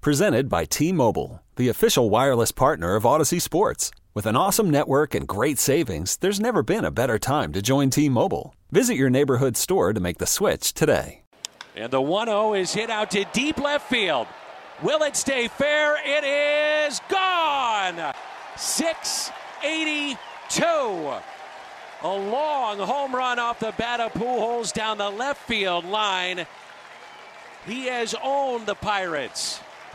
Presented by T Mobile, the official wireless partner of Audacy Sports. With an awesome network and great savings, there's never been a better time to join T Mobile. Visit your neighborhood store to make the switch today. And the 1 0 is hit out to deep left field. Will it stay fair? It is gone! 682. A long home run off the bat of Pujols down the left field line. He has owned the Pirates.